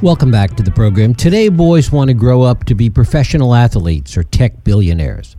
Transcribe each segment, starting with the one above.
Welcome back to the program. Today, boys want to grow up to be professional athletes or tech billionaires.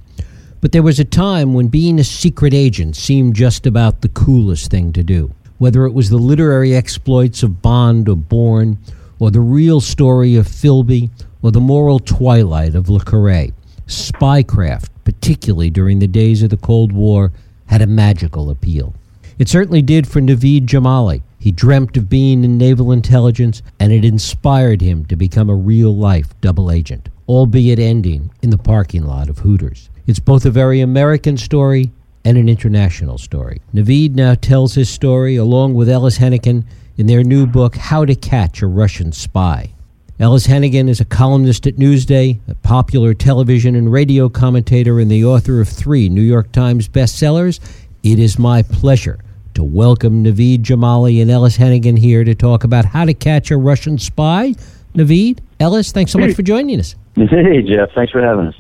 But there was a time when being a secret agent seemed just about the coolest thing to do. Whether it was the literary exploits of Bond or Bourne, or the real story of Philby, or the moral twilight of Le Carre, spycraft, particularly during the days of the Cold War, had a magical appeal. It certainly did for Naveed Jamali. He dreamt of being in naval intelligence, and it inspired him to become a real life double agent, albeit ending in the parking lot of Hooters. It's both a very American story and an international story. Naveed now tells his story along with Ellis Henican in their new book, How to Catch a Russian Spy. Ellis Henican is a columnist at Newsday, a popular television and radio commentator, and the author of three New York Times bestsellers. It is my pleasure to welcome Naveed Jamali and Ellis Henican here to talk about how to catch a Russian spy. Naveed, Ellis, thanks so much for joining us. Hey, Jeff. Thanks for having us.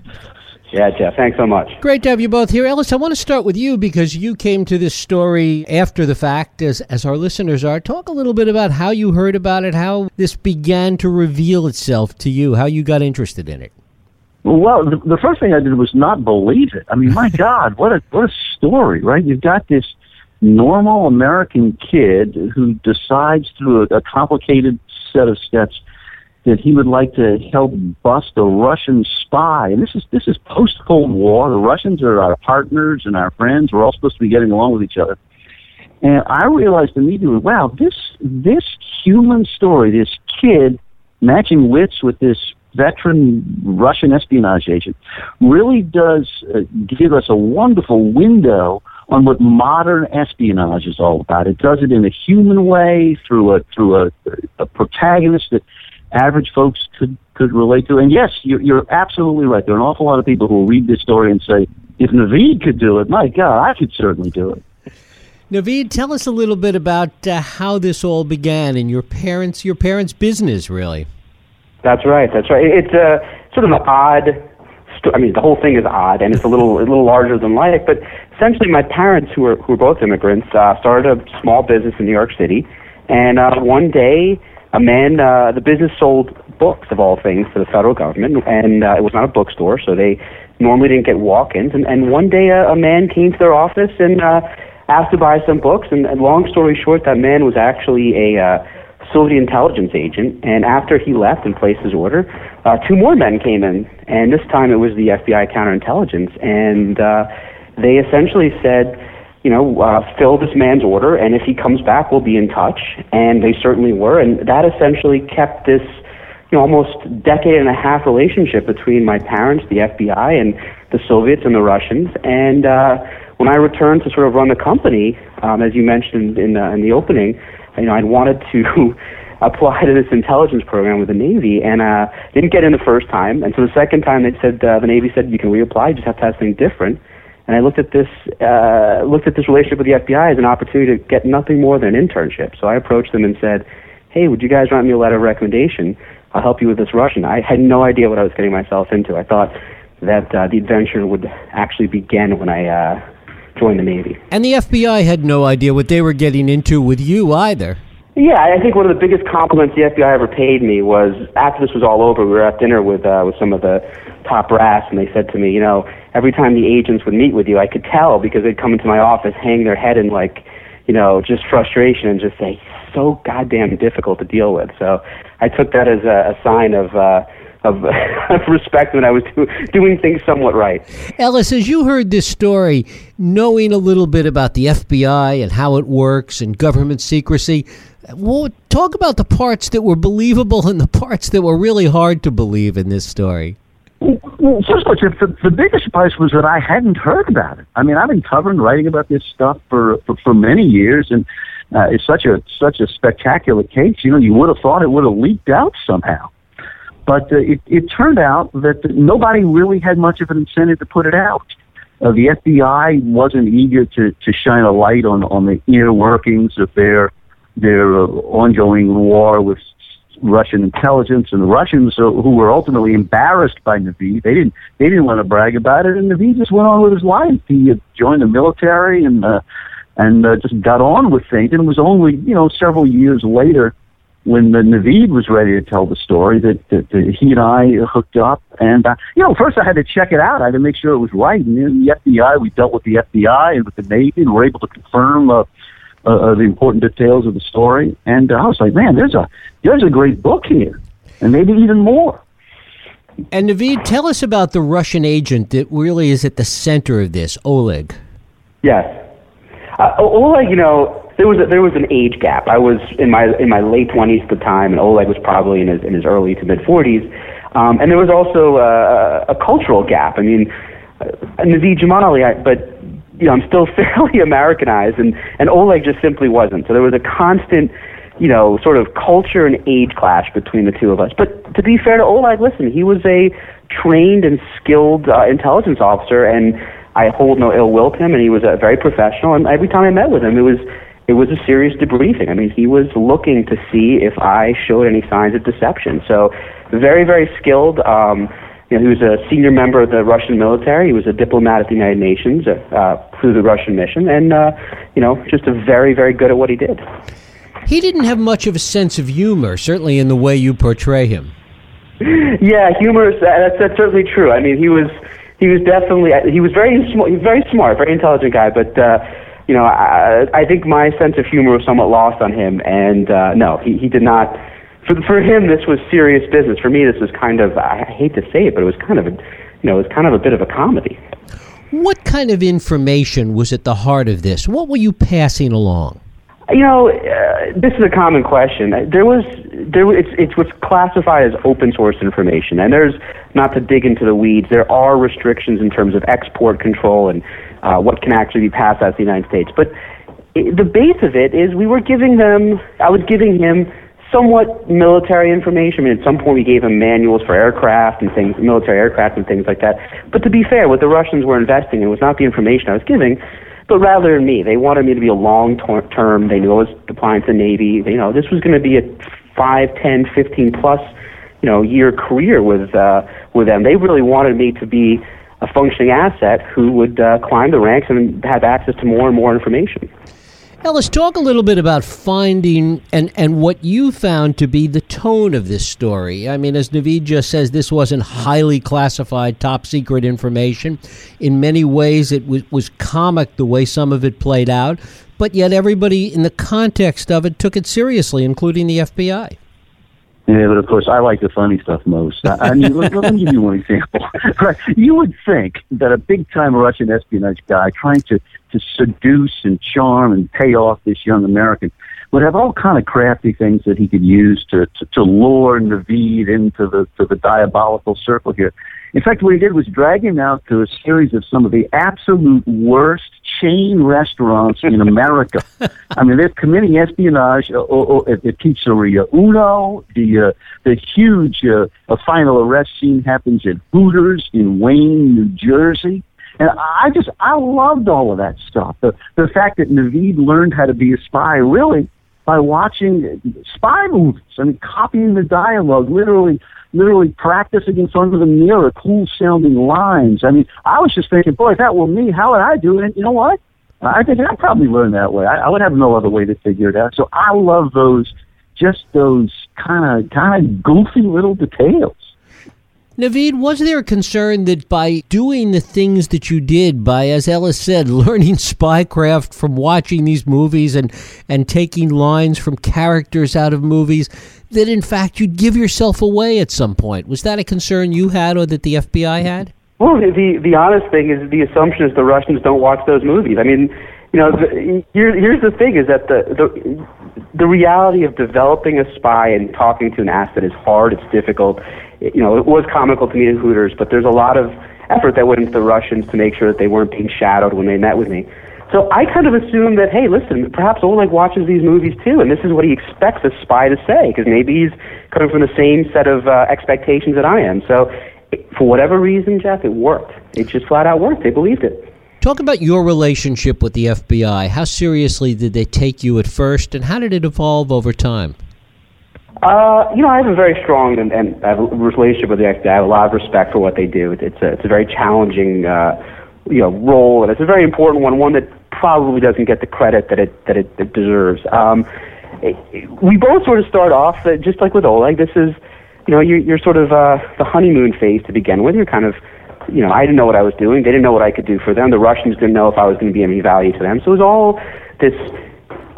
Yeah, Jeff, thanks so much. Great to have you both here. Ellis, I want to start with you because you came to this story after the fact, as, as our listeners are. Talk a little bit about how you heard about it, how this began to reveal itself to you, how you got interested in it. Well, the, the first thing I did was not believe it. I mean, my God, what a what a story, right? You've got this normal American kid who decides through a, a complicated set of steps that he would like to help bust a Russian spy. And this is this is post Cold War. The Russians are our partners and our friends. We're all supposed to be getting along with each other. And I realized immediately, wow, this this human story, this kid matching wits with this veteran Russian espionage agent, really does uh, give us a wonderful window on what modern espionage is all about. It does it in a human way through a through a, a protagonist that average folks could could relate to. And yes, you're, you're absolutely right. There are an awful lot of people who will read this story and say, if Naveed could do it, my God, I could certainly do it. Naveed, tell us a little bit about uh, how this all began and your parents, your parents' business, really. That's right. That's right. It's a sort of an odd. Sto- I mean, the whole thing is odd, and it's a little a little larger than life. But essentially, my parents, who were who were both immigrants, uh, started a small business in New York City, and uh, one day a man, uh, the business sold books of all things to the federal government, and uh, it was not a bookstore, so they normally didn't get walk-ins. And, and one day, a, a man came to their office and uh, asked to buy some books. And, and long story short, that man was actually a uh, Soviet intelligence agent. And after he left and placed his order, uh, two more men came in, and this time it was the FBI counterintelligence, and uh, they essentially said you know, uh, fill this man's order, and if he comes back, we'll be in touch. And they certainly were, and that essentially kept this, you know, almost decade and a half relationship between my parents, the FBI, and the Soviets and the Russians. And uh, when I returned to sort of run the company, um, as you mentioned in, uh, in the opening, you know, I'd wanted to. apply to this intelligence program with the Navy, and uh, didn't get in the first time. And so the second time, they said uh, the Navy said you can reapply, you just have to have something different. And I looked at this uh, looked at this relationship with the FBI as an opportunity to get nothing more than an internship. So I approached them and said, "Hey, would you guys write me a letter of recommendation? I'll help you with this Russian." I had no idea what I was getting myself into. I thought that uh, the adventure would actually begin when I uh, joined the Navy. And the FBI had no idea what they were getting into with you either. Yeah, I think one of the biggest compliments the FBI ever paid me was after this was all over, we were at dinner with uh, with some of the top brass, and they said to me, you know, every time the agents would meet with you, I could tell because they'd come into my office, hang their head in like, you know, just frustration and just say, so goddamn difficult to deal with. So I took that as a, a sign of. Uh, of, of respect when I was do, doing things somewhat right. Ellis, as you heard this story, knowing a little bit about the FBI and how it works and government secrecy, well, talk about the parts that were believable and the parts that were really hard to believe in this story. Well, first of all, the, the biggest surprise was that I hadn't heard about it. I mean, I've been covering, writing about this stuff for for, for many years, and uh, it's such a such a spectacular case. You know, you would have thought it would have leaked out somehow, but uh, it it turned out that nobody really had much of an incentive to put it out. Uh, the FBI wasn't eager to to shine a light on on the inner workings of their their uh, ongoing war with Russian intelligence and the Russians uh, who were ultimately embarrassed by Naveed. They didn't they didn't want to brag about it, and Naveed just went on with his life. He uh, joined the military and uh, and uh, just got on with things. And it was only you know several years later when the Naveed was ready to tell the story that, that, that he and I hooked up. And, uh, you know, first I had to check it out. I had to make sure it was right. And in the FBI, we dealt with the FBI and with the Navy and were able to confirm uh, uh, uh, the important details of the story. And uh, I was like, man, there's a, there's a great book here. And maybe even more. And Naveed, tell us about the Russian agent that really is at the center of this, Oleg. Yes. Uh, Oleg, you know, there was a, there was an age gap. I was in my in my late twenties at the time, and Oleg was probably in his in his early to mid forties. Um, and there was also uh, a cultural gap. I mean, uh, Naveed Jamali, I, but you know, I'm still fairly Americanized, and and Oleg just simply wasn't. So there was a constant, you know, sort of culture and age clash between the two of us. But to be fair to Oleg, listen, he was a trained and skilled uh, intelligence officer, and I hold no ill will to him, and he was a very professional. And every time I met with him, it was it was a serious debriefing. I mean, he was looking to see if I showed any signs of deception. So, very, very skilled. Um, you know, he was a senior member of the Russian military. He was a diplomat at the United Nations uh, uh, through the Russian mission, and uh, you know, just a very, very good at what he did. He didn't have much of a sense of humor, certainly in the way you portray him. yeah, humor. That's, that's certainly true. I mean, he was he was definitely he was very smart, very smart, very intelligent guy, but. Uh, you know, I, I think my sense of humor was somewhat lost on him, and uh, no, he, he did not. For for him, this was serious business. For me, this was kind of I hate to say it, but it was kind of a, you know, it was kind of a bit of a comedy. What kind of information was at the heart of this? What were you passing along? You know, uh, this is a common question. There was there it's it's what's classified as open source information, and there's not to dig into the weeds. There are restrictions in terms of export control and uh, what can actually be passed out of the United States. But the base of it is we were giving them, I was giving him somewhat military information. I mean, at some point we gave him manuals for aircraft and things, military aircraft and things like that. But to be fair, what the Russians were investing in was not the information I was giving, but rather in me. They wanted me to be a long term. They knew I was applying to the Navy. They, you know, this was going to be a five, ten, fifteen plus, you know, year career with uh, with them. They really wanted me to be a functioning asset who would uh, climb the ranks and have access to more and more information. Now, let's talk a little bit about finding and, and what you found to be the tone of this story. I mean, as Naveed just says, this wasn't highly classified, top secret information. In many ways, it was, was comic the way some of it played out, but yet everybody in the context of it took it seriously, including the FBI. Yeah, but of course, I like the funny stuff most. I, mean, let, let, me give you one example. you would think that a big-time Russian espionage guy trying to to seduce and charm and pay off this young American would have all kind of crafty things that he could use to to, to lure Naveed into the to the diabolical circle here. In fact, what he did was drag him out to a series of some of the absolute worst chain restaurants in America. I mean, they're committing espionage uh, uh, uh, at the Pizzeria Uno. The uh, the huge uh, final arrest scene happens at Hooters in Wayne, New Jersey. And I just, I loved all of that stuff. The, the fact that Naveed learned how to be a spy really by watching spy movies. I mean, copying the dialogue, literally literally practicing in front of the mirror, cool sounding lines. I mean, I was just thinking, boy, if that were me, how would I do it? you know what? I think I'd probably learn that way. I, I would have no other way to figure it out. So I love those, just those kind of kind of goofy little details. Naveed, was there a concern that by doing the things that you did, by, as Ellis said, learning spycraft from watching these movies and, and taking lines from characters out of movies, that in fact you'd give yourself away at some point? Was that a concern you had or that the FBI had? Well, the, the honest thing is the assumption is the Russians don't watch those movies. I mean, you know, the, here, here's the thing: is that the, the the reality of developing a spy and talking to an asset is hard. It's difficult you know, it was comical to me in Hooters, but there's a lot of effort that went into the Russians to make sure that they weren't being shadowed when they met with me. So I kind of assumed that, hey, listen, perhaps Oleg watches these movies too, and this is what he expects a spy to say, because maybe he's coming from the same set of uh, expectations that I am. So for whatever reason, Jeff, it worked. It just flat out worked. They believed it. Talk about your relationship with the FBI. How seriously did they take you at first, and how did it evolve over time? Uh, you know, I have a very strong and, and I have a relationship with the FBI. I have a lot of respect for what they do. It's a, it's a very challenging, uh, you know, role, and it's a very important one, one that probably doesn't get the credit that it that it, it deserves. Um, we both sort of start off uh, just like with Oleg. This is, you know, you're, you're sort of uh, the honeymoon phase to begin with. You're kind of, you know, I didn't know what I was doing. They didn't know what I could do for them. The Russians didn't know if I was going to be any value to them. So it was all this.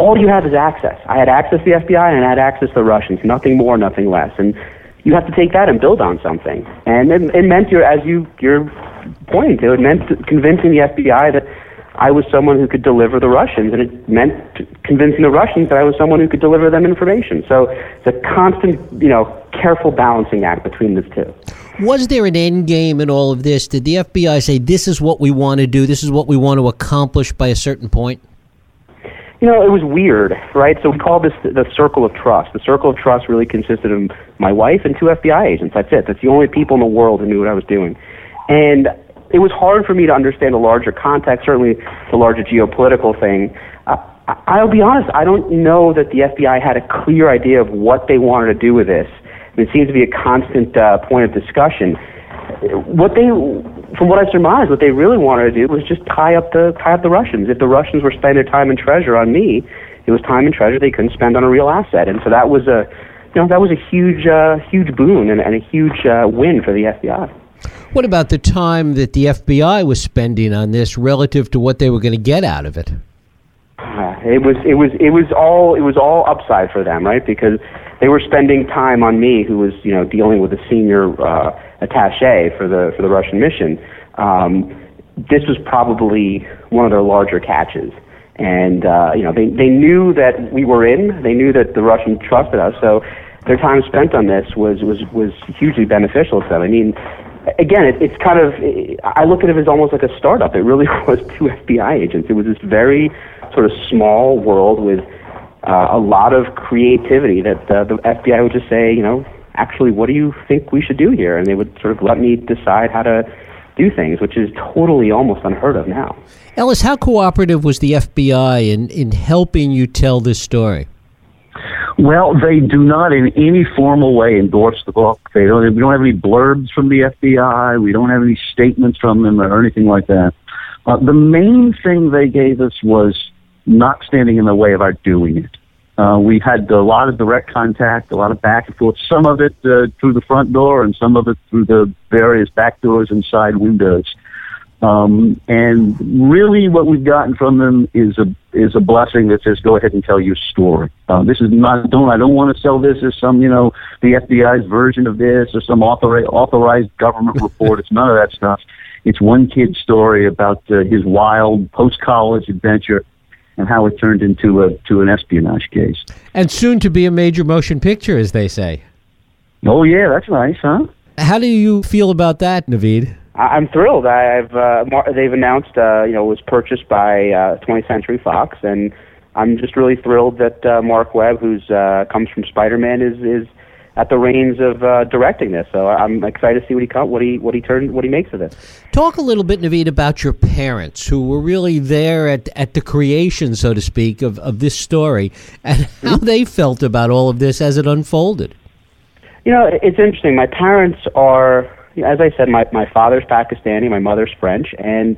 All you have is access. I had access to the FBI and I had access to the Russians. Nothing more, nothing less. And you have to take that and build on something. And it, it meant, your, as you you're pointing to, it meant convincing the FBI that I was someone who could deliver the Russians, and it meant convincing the Russians that I was someone who could deliver them information. So it's a constant, you know, careful balancing act between the two. Was there an end game in all of this? Did the FBI say this is what we want to do, this is what we want to accomplish by a certain point? You know, it was weird, right? So we called this the circle of trust. The circle of trust really consisted of my wife and two FBI agents. That's it. That's the only people in the world who knew what I was doing. And it was hard for me to understand the larger context, certainly the larger geopolitical thing. Uh, I'll be honest, I don't know that the FBI had a clear idea of what they wanted to do with this. It seems to be a constant uh, point of discussion. What they, from what I surmise, what they really wanted to do was just tie up the tie up the Russians. If the Russians were spending time and treasure on me, it was time and treasure they couldn't spend on a real asset, and so that was a, you know, that was a huge, uh, huge boon and, and a huge uh, win for the FBI. What about the time that the FBI was spending on this relative to what they were going to get out of it? Uh, it was it was it was all it was all upside for them, right? Because they were spending time on me, who was you know dealing with a senior uh, attaché for the for the Russian mission. Um, this was probably one of their larger catches, and uh, you know they they knew that we were in. They knew that the Russians trusted us, so their time spent on this was was was hugely beneficial to them. I mean, again, it, it's kind of, I look at it as almost like a startup. It really was two FBI agents. It was this very sort of small world with uh, a lot of creativity that uh, the FBI would just say, you know, actually, what do you think we should do here? And they would sort of let me decide how to do things, which is totally almost unheard of now. Ellis, how cooperative was the FBI in, in helping you tell this story? Well, they do not in any formal way endorse the book. They don't. We don't have any blurbs from the FBI. We don't have any statements from them or anything like that. Uh, the main thing they gave us was not standing in the way of our doing it. Uh, we had a lot of direct contact, a lot of back and forth. Some of it uh, through the front door, and some of it through the various back doors and side windows. Um, and really, what we've gotten from them is a is a blessing that says, "Go ahead and tell your story." Uh, this is not don't I don't want to sell this as some you know the FBI's version of this or some author, authorized government report. It's none of that stuff. It's one kid's story about uh, his wild post college adventure and how it turned into a to an espionage case. And soon to be a major motion picture, as they say. Oh yeah, that's nice, huh? How do you feel about that, Naveed? I'm thrilled. I've uh, they've announced uh, you know it was purchased by uh, 20th Century Fox, and I'm just really thrilled that uh, Marc Webb, who's uh, comes from Spider-Man, is is at the reins of uh, directing this. So I'm excited to see what he what he what he turned what he makes of this. Talk a little bit, Naveed, about your parents who were really there at at the creation, so to speak, of of this story, and how mm-hmm. they felt about all of this as it unfolded. You know, it's interesting. My parents are as I said, my my father's Pakistani, my mother's French, and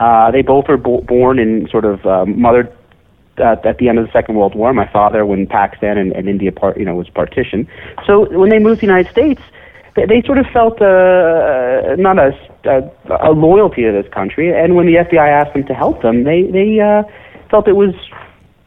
uh, they both were bo- born in sort of um, mother uh, at the end of the Second World War. My father, when Pakistan and, and India part, you know, was partitioned. So when they moved to the United States, they, they sort of felt uh, not a, a a loyalty to this country. And when the FBI asked them to help them, they they uh, felt it was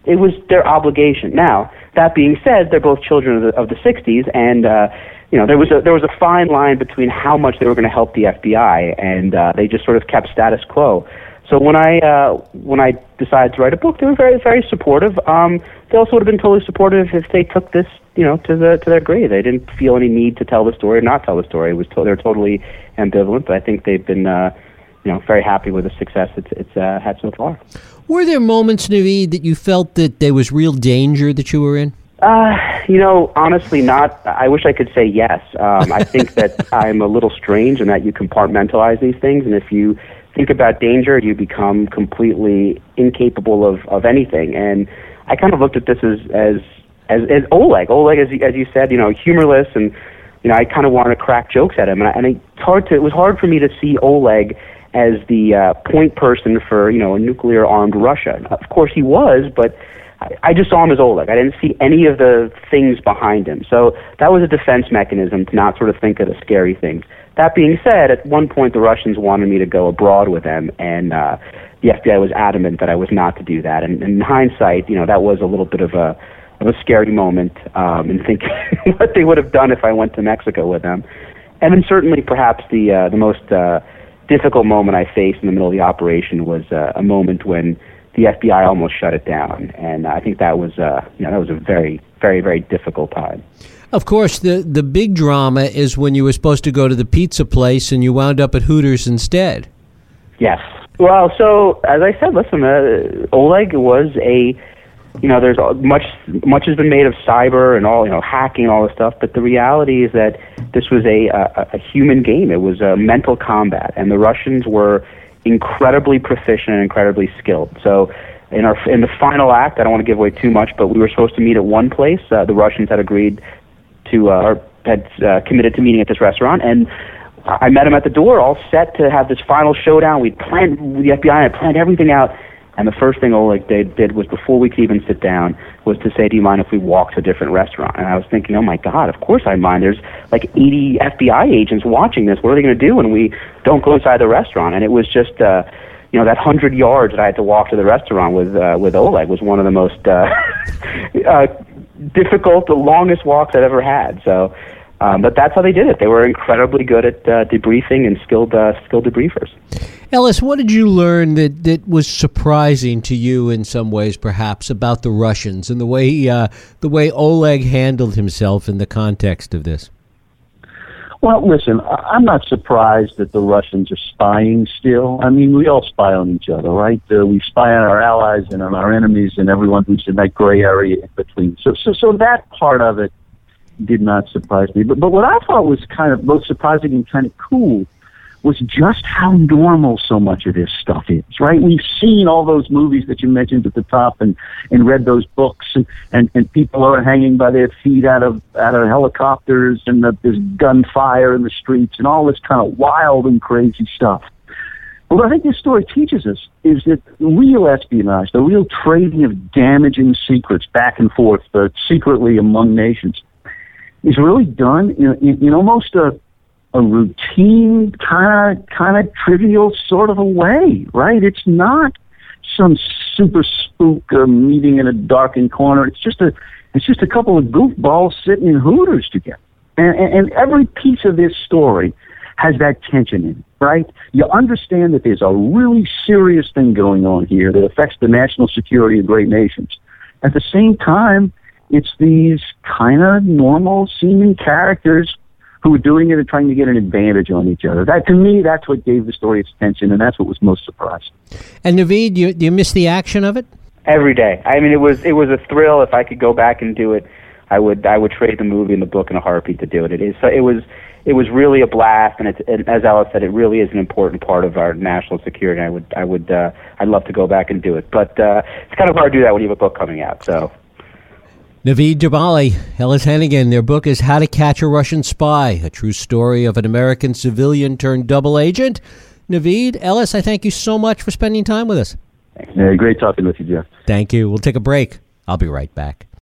it was their obligation. Now that being said, they're both children of the, of the '60s, and uh, you know, there was a there was a fine line between how much they were going to help the FBI, and uh, they just sort of kept status quo. So when I uh, when I decided to write a book, they were very very supportive. Um, they also would have been totally supportive if they took this, you know, to the to their grave. They didn't feel any need to tell the story or not tell the story. It was to- they're totally ambivalent, but I think they've been, uh, you know, very happy with the success it's it's uh, had so far. Were there moments, Naveed, that you felt that there was real danger that you were in? Uh, you know, honestly, not. I wish I could say yes. Um, I think that I'm a little strange in that you compartmentalize these things, and if you think about danger, you become completely incapable of, of anything. And I kind of looked at this as as as, as Oleg. Oleg, as as you said, you know, humorless, and you know, I kind of wanted to crack jokes at him, and, I, and it's hard to. It was hard for me to see Oleg as the uh, point person for you know a nuclear armed Russia. Of course he was, but I, I just saw him as Oleg. I didn't see any of the things behind him. So that was a defense mechanism to not sort of think of the scary things. That being said, at one point the Russians wanted me to go abroad with them, and uh, the FBI was adamant that I was not to do that. And, in hindsight, you know, that was a little bit of a of a scary moment um, and thinking what they would have done if I went to Mexico with them. And then certainly, perhaps the uh, the most uh, difficult moment I faced in the middle of the operation was uh, a moment when the FBI almost shut it down, and I think that was uh, you know that was a very very very difficult time. Of course, the the big drama is when you were supposed to go to the pizza place and you wound up at Hooters instead. Yes. Well, so as I said, listen, uh, Oleg was a you know, there's much much has been made of cyber and all you know hacking all this stuff, but the reality is that this was a a, a human game. It was a mental combat, and the Russians were incredibly proficient and incredibly skilled. So. In our in the final act, I don't want to give away too much, but we were supposed to meet at one place. Uh, the Russians had agreed to uh, or had uh, committed to meeting at this restaurant, and I met him at the door, all set to have this final showdown. We'd planned the FBI had planned everything out, and the first thing Oleg did, did was before we could even sit down was to say, "Do you mind if we walk to a different restaurant?" And I was thinking, "Oh my God, of course I mind. There's like 80 FBI agents watching this. What are they going to do when we don't go inside the restaurant?" And it was just. Uh, you know that hundred yards that I had to walk to the restaurant with uh, with Oleg was one of the most uh, uh, difficult, the longest walks I've ever had. So, um, but that's how they did it. They were incredibly good at uh, debriefing and skilled uh, skilled debriefers. Ellis, what did you learn that, that was surprising to you in some ways, perhaps, about the Russians and the way uh, the way Oleg handled himself in the context of this? Well, listen, I'm not surprised that the Russians are spying still. I mean, we all spy on each other, right? Uh, we spy on our allies and on our enemies and everyone who's in that gray area in between. So, so, so that part of it did not surprise me. But, but what I thought was kind of both surprising and kind of cool was just how normal so much of this stuff is, right? We've seen all those movies that you mentioned at the top and, and read those books and, and, and people are hanging by their feet out of, out of helicopters and the, there's gunfire in the streets and all this kind of wild and crazy stuff. But what I think this story teaches us is that real espionage, the real trading of damaging secrets back and forth uh, secretly among nations, is really done in, in, in almost a a routine kind of kind of trivial sort of a way, right? It's not some super spook uh, meeting in a darkened corner. It's just a it's just a couple of goofballs sitting in Hooters together, and, and, and every piece of this story has that tension in it, right? You understand that there's a really serious thing going on here that affects the national security of great nations. At the same time, it's these kind of normal seeming characters who were doing it and trying to get an advantage on each other. That to me, that's what gave the story its tension, and that's what was most surprising. And Naveed, do you, do you miss the action of it? Every day. I mean, it was it was a thrill. If I could go back and do it, I would I would trade the movie and the book in a heartbeat to do it. It is so it was it was really a blast, and it's and as Ellis said, it really is an important part of our national security. I would I would uh, I'd love to go back and do it, but uh, it's kind of hard to do that when you have a book coming out. So Naveed Jamali, Ellis Henican, their book is How to Catch a Russian Spy, a true story of an American civilian turned double agent. Naveed, Ellis, I thank you so much for spending time with us. Yeah, great talking with you, Jeff. Thank you. We'll take a break. I'll be right back.